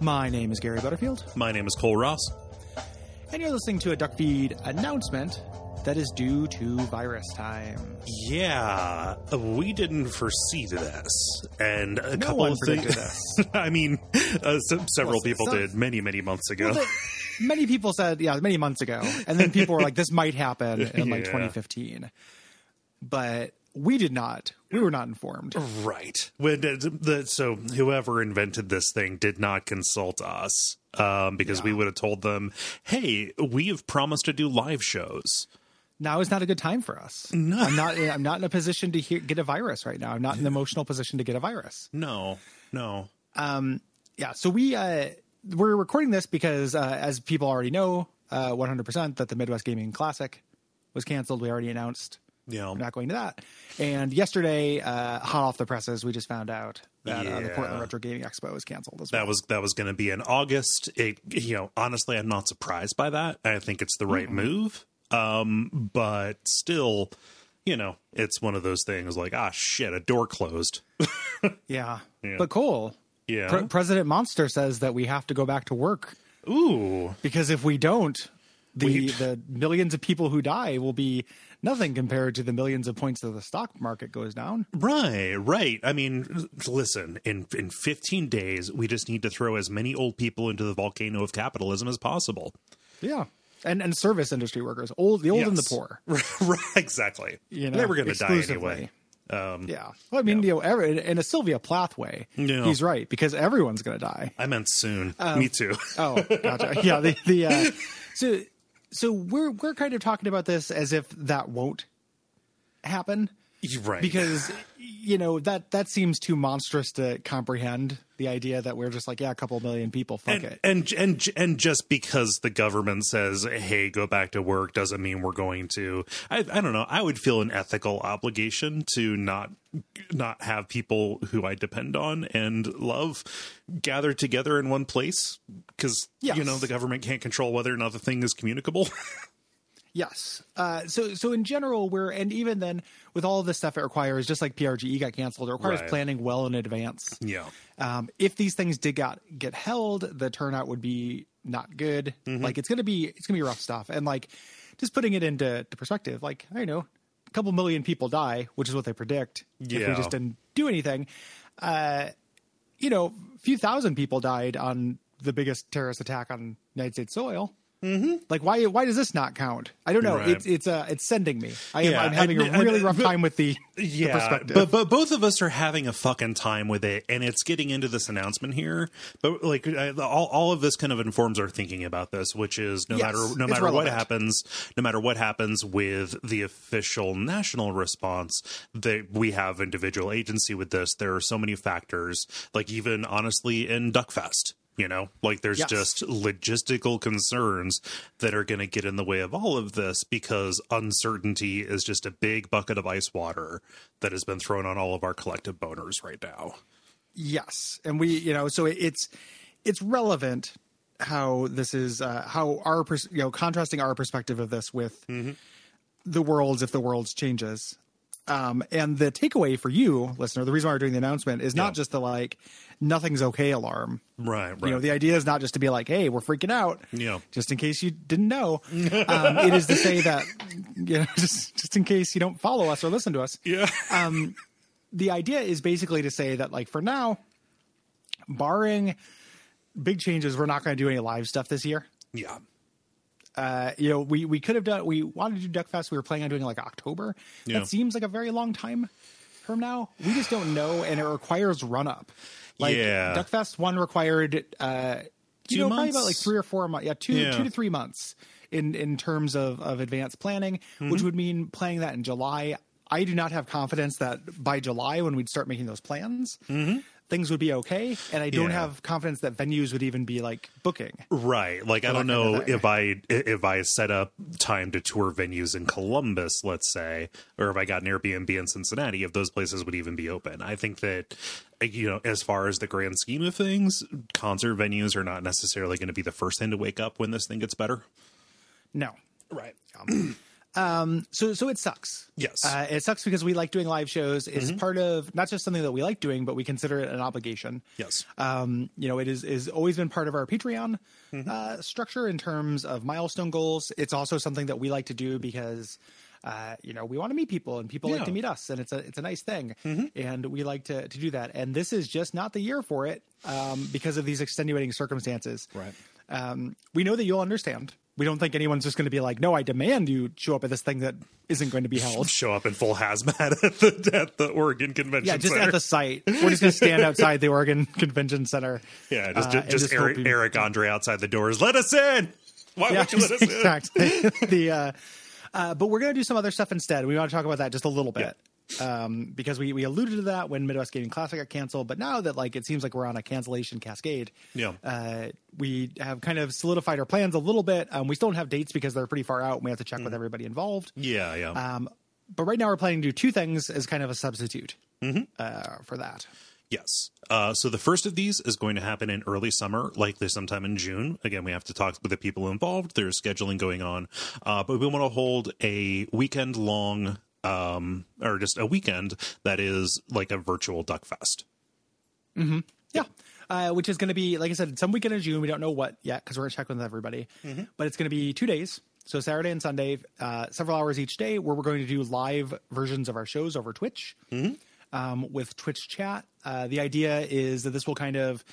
My name is Gary Butterfield, My name is Cole Ross. and you're listening to a DuckFeed announcement that is due to virus time. Yeah, we didn't foresee this, and a No couple of things. I mean, uh, se- several Well, people so- did many, many months ago. Well, the- many people said, yeah, many months ago, and then people were like, "This might happen in like Yeah. 2015," but we did not. We were not informed. right. When the, the, so whoever invented this thing did not consult us um, because we would have told them, "Hey, we have promised to do live shows." Now is not a good time for us. No. I'm not. I'm not in a position to hear, get a virus right now. I'm not in an emotional position to get a virus. No, no. yeah so we uh we're recording this because uh as people already know uh 100% that the midwest gaming classic was canceled we already announced Yeah, we're not going to that and yesterday uh hot off the presses we just found out that uh, the portland retro gaming expo was canceled as well that was that was going to be in August. It, you know, honestly, I'm not surprised by that. I think it's the right move. Um, but still, you know, it's one of those things like, ah, shit, a door closed. yeah. Yeah. but cool. Yeah. Pre- president monster says that we have to go back to work Ooh, because if we don't the the millions of people who die will be nothing compared to the millions of points that the stock market goes down right, right. I mean, listen, in in 15 days, we just need to throw as many old people into the volcano of capitalism as possible. Yeah. And and service industry workers, old the old and the poor. right, exactly. You know, they were going to die anyway. Um, Yeah. Well, I mean, you know, every, in a Sylvia Plath way, Yeah. he's right because everyone's going to die. I meant soon. Um, Me too. Oh, gotcha. yeah. The, the uh, so so we're we're kind of talking about this as if that won't happen right. because you know that that seems too monstrous to comprehend the idea that we're just like yeah a couple million people fuck and, it. and and and just because the government says hey go back to work doesn't mean we're going to I, I don't know. I would feel an ethical obligation to not not have people who i depend on and love gather together in one place because Yes. you know the government can't control whether or not the thing is communicable Yes. Uh, so so in general, we're and even then with all of this stuff, it requires just like PRGE got canceled. It requires Right. planning well in advance. yeah Um, if these things did got get held, the turnout would be not good. Mm-hmm. Like it's gonna be it's gonna be rough stuff. And like just putting it into to perspective, like I don't know, a couple million people die, which is what they predict. If we just didn't do anything, uh, you know, a few thousand people died on the biggest terrorist attack on United States soil. Mm-hmm. Like why? Why does this not count? I don't know. Right. It's it's uh it's sending me. I am Yeah, I'm having a really rough but- time with the, the perspective. but but both of us are having a fucking time with it, and it's getting into this announcement here. But like I- all, all of this kind of informs our thinking about this, which is no Yes, matter no matter what happens, no matter what happens with the official national response, that we have individual agency with this. There are so many factors, like even honestly in Duckfest. You know, like there's Yes. just logistical concerns that are going to get in the way of all of this because uncertainty is just a big bucket of ice water that has been thrown on all of our collective boners right now. Yes, and we, you know, so it's it's relevant how this is uh, how our pers- you know contrasting our perspective of this with the world's if the world's changes. Um, and the takeaway for you, listener, the reason why we're doing the announcement is not Yeah. just the like nothing's okay alarm. Right, right. You know, the idea is not just to be like, "Hey, we're freaking out," Yeah. just in case you didn't know. um, it is to say that, you know, just just in case you don't follow us or listen to us yeah. Um, the idea is basically to say that like for now barring big changes we're not going to do any live stuff this year yeah. Uh you know we we could have done we wanted to do duckfest we were planning on doing like october Yeah. that seems like a very long time from now we just don't know and it requires run up like Yeah. duckfest one required uh you Two know probably about like three or four months yeah two Yeah. two to three months in in terms of of advanced planning Mm-hmm. which would mean playing that in july i do not have confidence that by july when we'd start making those plans things would be okay and i don't. Yeah. have confidence that venues would even be like booking Right. Like I don't know if I if I set up time to tour venues in Columbus, let's say, or if I got an Airbnb in Cincinnati, if those places would even be open. I think that you know, as far as the grand scheme of things, concert venues are not necessarily going to be the first thing to wake up when this thing gets better. no Right. Um, So so it sucks. Yes. uh, it sucks because we like doing live shows. It's part of not just something that we like doing, but we consider it an obligation. yes. Um, you know, it is is always been part of our Patreon uh, structure in terms of milestone goals. It's also something that we like to do because. Uh, you know, we want to meet people, and people like to meet us, and it's a it's a nice thing, and we like to to do that. And this is just not the year for it um, because of these extenuating circumstances. Right. Um, we know that you'll understand. We don't think anyone's just going to be like, "No, I demand you show up at this thing that isn't going to be held." Show up in full hazmat at the at the Oregon Convention Yeah, just Center. at the site. We're just going to stand outside the Oregon Convention Center. yeah, just uh, just, just Eric, you- Eric Andre outside the doors. Let us in. Why Yeah, won't you let us in? exactly. the uh, uh, but we're going to do some other stuff instead. We want to talk about that just a little bit. Um, because we, we alluded to that when Midwest Gaming Classic got canceled, but now that like it seems like we're on a cancellation cascade, Yeah. uh, we have kind of solidified our plans a little bit. Um, we still don't have dates because they're pretty far out. And we have to check Mm-hmm. with everybody involved. Yeah, yeah. Um, but right now we're planning to do two things as kind of a substitute uh, for that. Yes. Uh, so the first of these is going to happen in early summer, likely sometime in June. Again, we have to talk with the people involved. There's scheduling going on, uh, but we want to hold a weekend long, um, or just a weekend that is like a virtual Duck Fest. Yeah. Uh, which is going to be, like I said, some weekend in June. We don't know what yet because we're going to check with everybody. But it's going to be two days. So Saturday and Sunday, uh, several hours each day, where we're going to do live versions of our shows over Twitch um, with Twitch chat. Uh, the idea is that this will kind of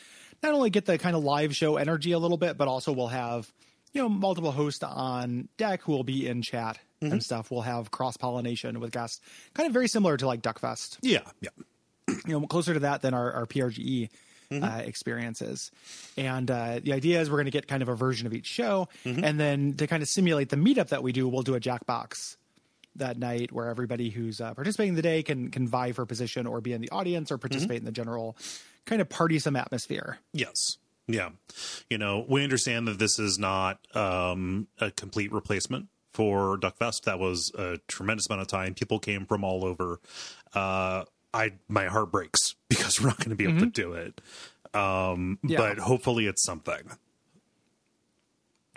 not only get the kind of live show energy a little bit, but also we'll have you know multiple hosts on deck who will be in chat and stuff. We'll have cross pollination with guests, kind of very similar to like Duckfest Yeah, yeah. you know closer to that than our, our PRGE uh, experiences. And uh, the idea is we're going to get kind of a version of each show, and then to kind of simulate the meetup that we do, we'll do a Jackbox that night where everybody who's uh, participating in the day can can vie for position or be in the audience or participate in the general kind of party some atmosphere. Yes. Yeah. You know, we understand that this is not um, a complete replacement for Duckfest. That was a tremendous amount of time. People came from all over. Uh, I my heart breaks because we're not going to be able to do it. Um, Yeah. But hopefully, it's something.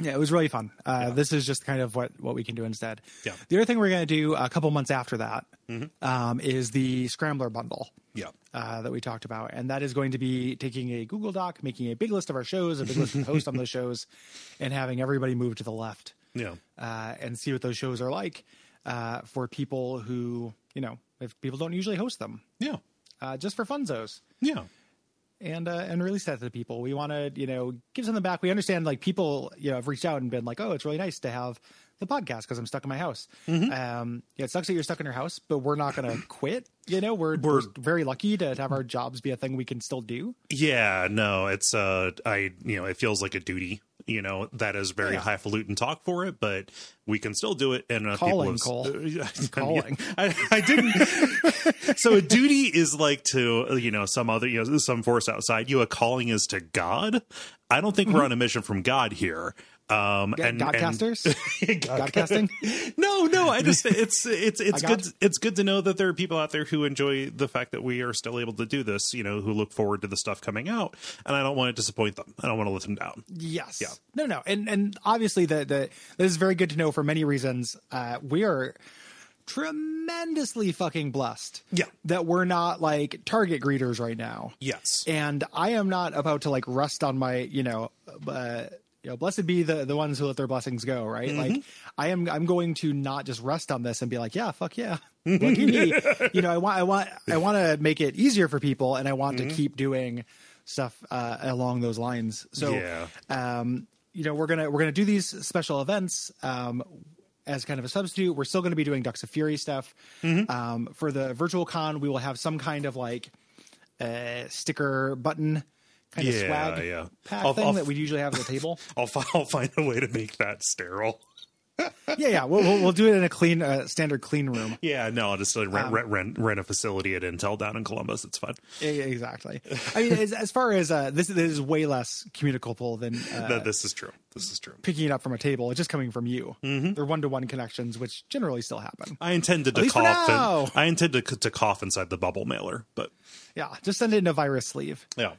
Yeah, it was really fun. Uh, This is just kind of what, what we can do instead. Yeah. Mm-hmm. The other thing we're going to do a couple months after that um, is the Scrambler bundle. Yeah. uh, that we talked about, and that is going to be taking a Google Doc, making a big list of our shows, a big list of hosts on those shows, and having everybody move to the left Yeah. uh, and see what those shows are like uh, for people who, you know, if people don't usually host them, Yeah. uh, just for funzos. Yeah. And uh, and release that to the people. We want to, you know, give something back. We understand, like people, you know, have reached out and been like, "Oh, it's really nice to have the podcast because I'm stuck in my house." Um, yeah, it sucks that you're stuck in your house, but we're not going to quit. You know, we're, we're very lucky to have our jobs be a thing we can still do. Yeah, no, it's uh I you know, it feels like a duty. You know, that is very Yeah. highfalutin talk for it, but we can still do it and uh, Calling, people have, Calling. I, I didn't. So a duty is like to uh, you know some other you know some force outside you a calling is to god. I don't think we're on a mission from god here. Um and Godcasters, and, Godcasting. no no i just it's it's it's good it's good to know that there are people out there who enjoy the fact that we are still able to do this you know who look forward to the stuff coming out and i don't want to disappoint them. I don't want to let them down. Yes. Yeah. No, no, and and obviously the the this is very good to know for many reasons. Uh, we are tremendously fucking blessed. Yeah. That we're not like target greeters right now. yes And I am not about to like rest on my, you know, uh, you know, blessed be the the ones who let their blessings go, right? Like I am I'm going to not just rest on this and be like, yeah, fuck yeah. Lucky me. You know, I want I want I want to make it easier for people and I want to keep doing stuff uh, along those lines. So Yeah. um, you know, we're gonna we're gonna do these special events um, as kind of a substitute. We're still going to be doing Ducks of Fury stuff um, for the virtual con. We will have some kind of like uh, sticker button kind of swag yeah. pack I'll- thing I'll- that we usually have at the table. I'll, I'll find a way to make that sterile yeah, yeah, we'll, we'll we'll do it in a clean, uh, standard clean room. yeah no i'll just uh, rent, Um, rent rent rent a facility at intel down in columbus it's fun Exactly. I mean, as, as far as uh, this, this is way less communicable than uh, this is true this is true picking it up from a table. It's just coming from you. They're one to one connections, which generally still happen. I intended to cough. And, I intended to, to cough inside the bubble mailer, but Yeah, just send it in a virus sleeve, yeah,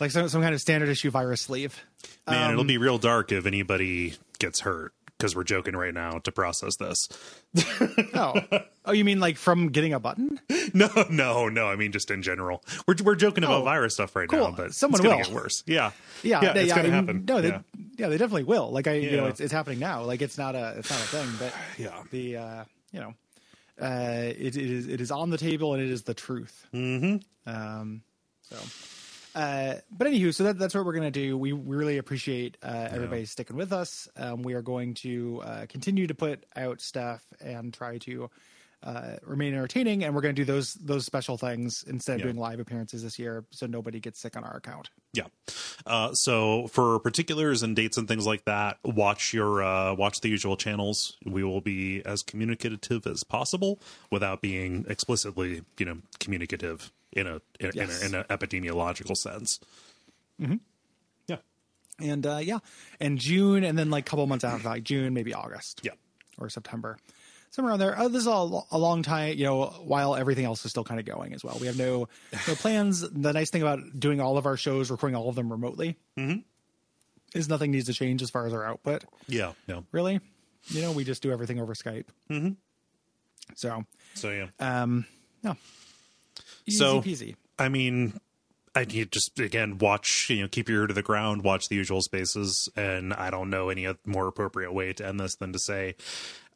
like some, some kind of standard issue virus sleeve. man, Um, it'll be real dark if anybody gets hurt because we're joking right now to process this. Oh, oh, you mean like from getting a button? No, no, no. I mean, just in general, we're we're joking about Oh, virus stuff right cool. now, but Someone will. get worse. Yeah, Yeah, yeah, they- it's yeah, gonna I mean, happen. No, they, yeah. yeah. they definitely will. Like I, you know, it's, it's happening now. Like it's not a, it's not a thing, but Yeah. the, uh, you know, uh, it, it is, it is on the table and it is the truth. Mm-hmm. Um, so, uh, but anywho, so that, that's what we're gonna do. We really appreciate uh, everybody sticking with us. Um, we are going to uh, continue to put out stuff and try to uh, remain entertaining, and we're going to do those those special things instead of Yeah. doing live appearances this year, so nobody gets sick on our account. Yeah. Uh, so for particulars and dates and things like that, watch your uh, watch the usual channels. We will be as communicative as possible without being explicitly, you know, communicative in a in, Yes. in, a, in an epidemiological sense. Mm-hmm. Yeah. and uh yeah and june and then like a couple months after like june maybe august Yeah. or september somewhere around there uh, this is all a long time you know while everything else is still kind of going as well we have no no plans the nice thing about doing all of our shows recording all of them remotely is nothing needs to change as far as our output Yeah. No. really you know we just do everything over skype mm-hmm. so So yeah. um no easy So- peasy I mean, I need just again watch, you know, keep your ear to the ground, watch the usual spaces, and I don't know any more appropriate way to end this than to say,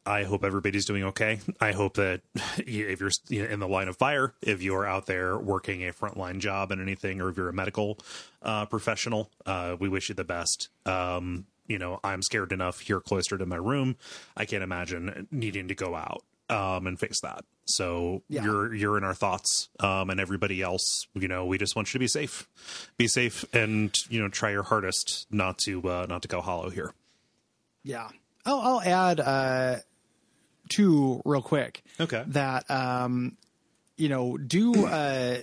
I hope everybody's doing okay. I hope that if you're in the line of fire, if you're out there working a frontline job and anything, or if you're a medical uh, professional, uh, we wish you the best. Um, you know, I'm scared enough here cloistered in my room. I can't imagine needing to go out um, and face that. So Yeah. you're you're in our thoughts, um, and everybody else. You know, we just want you to be safe, be safe, and you know, try your hardest not to uh, not to go hollow here. Yeah. I'll, I'll add uh, two real quick. Okay. That, um, you know, do uh,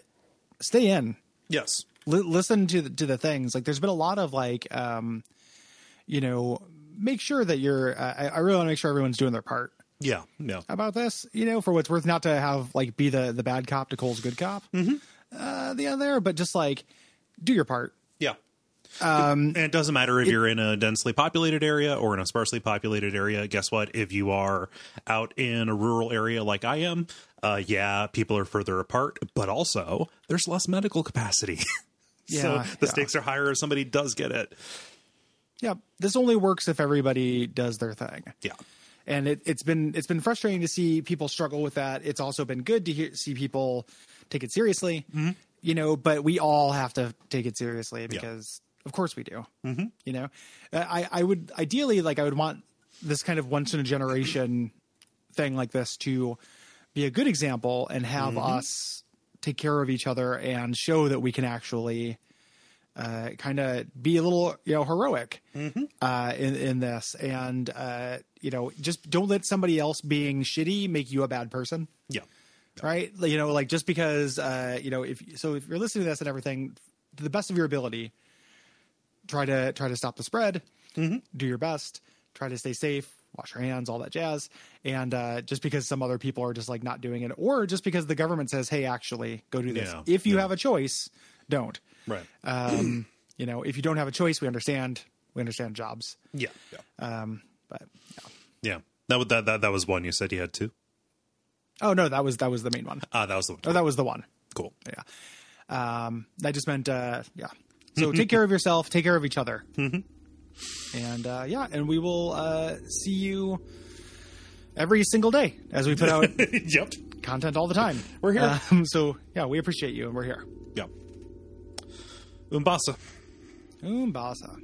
stay in. Yes. Li- listen to the, to the things. Like, there's been a lot of like, um, you know, make sure that you're. Uh, I, I really want to make sure everyone's doing their part Yeah. Yeah. about this. You know, for what's worth, not to have like be the the bad cop to Cole's good cop. Mm-hmm. Uh, the other, but just like do your part. Yeah. Um, and it doesn't matter if you're in a densely populated area or in a sparsely populated area. Guess what? If you are out in a rural area like I am, uh, yeah, people are further apart, but also there's less medical capacity. so Yeah, the yeah. stakes are higher if somebody does get it. Yeah, this only works if everybody does their thing. Yeah. And it, it's been it's been frustrating to see people struggle with that. It's also been good to hear, see people take it seriously, you know. But we all have to take it seriously because, of course, we do. Mm-hmm. You know, Uh, I I would ideally like I would want this kind of once in a generation thing like this to be a good example and have us take care of each other and show that we can actually uh, kind of be a little you know heroic uh, in in this, and uh, you know just don't let somebody else being shitty make you a bad person, Yeah. right? You know, like just because uh, you know if so if you're listening to this and everything to the best of your ability, try to try to stop the spread, do your best, try to stay safe. Wash your hands, all that jazz, and uh, just because some other people are just like not doing it, or just because the government says, "Hey, actually, go do this." Yeah, if you yeah. have a choice, don't Right. um, you know, if you don't have a choice, we understand. We understand jobs. yeah. Yeah. Um, but yeah. Yeah. That, that that that was one you said you had two. oh no, that was that was the main one. Ah, that was the one. Oh, that was the one. cool. Yeah. Um, that just meant uh, yeah. So take care of yourself. Take care of each other. Mm-hmm. And uh, yeah, and we will uh, see you every single day as we put out yep. content all the time. We're here. Um, so yeah, we appreciate you, and we're here. Yep. Umbasa. Umbasa.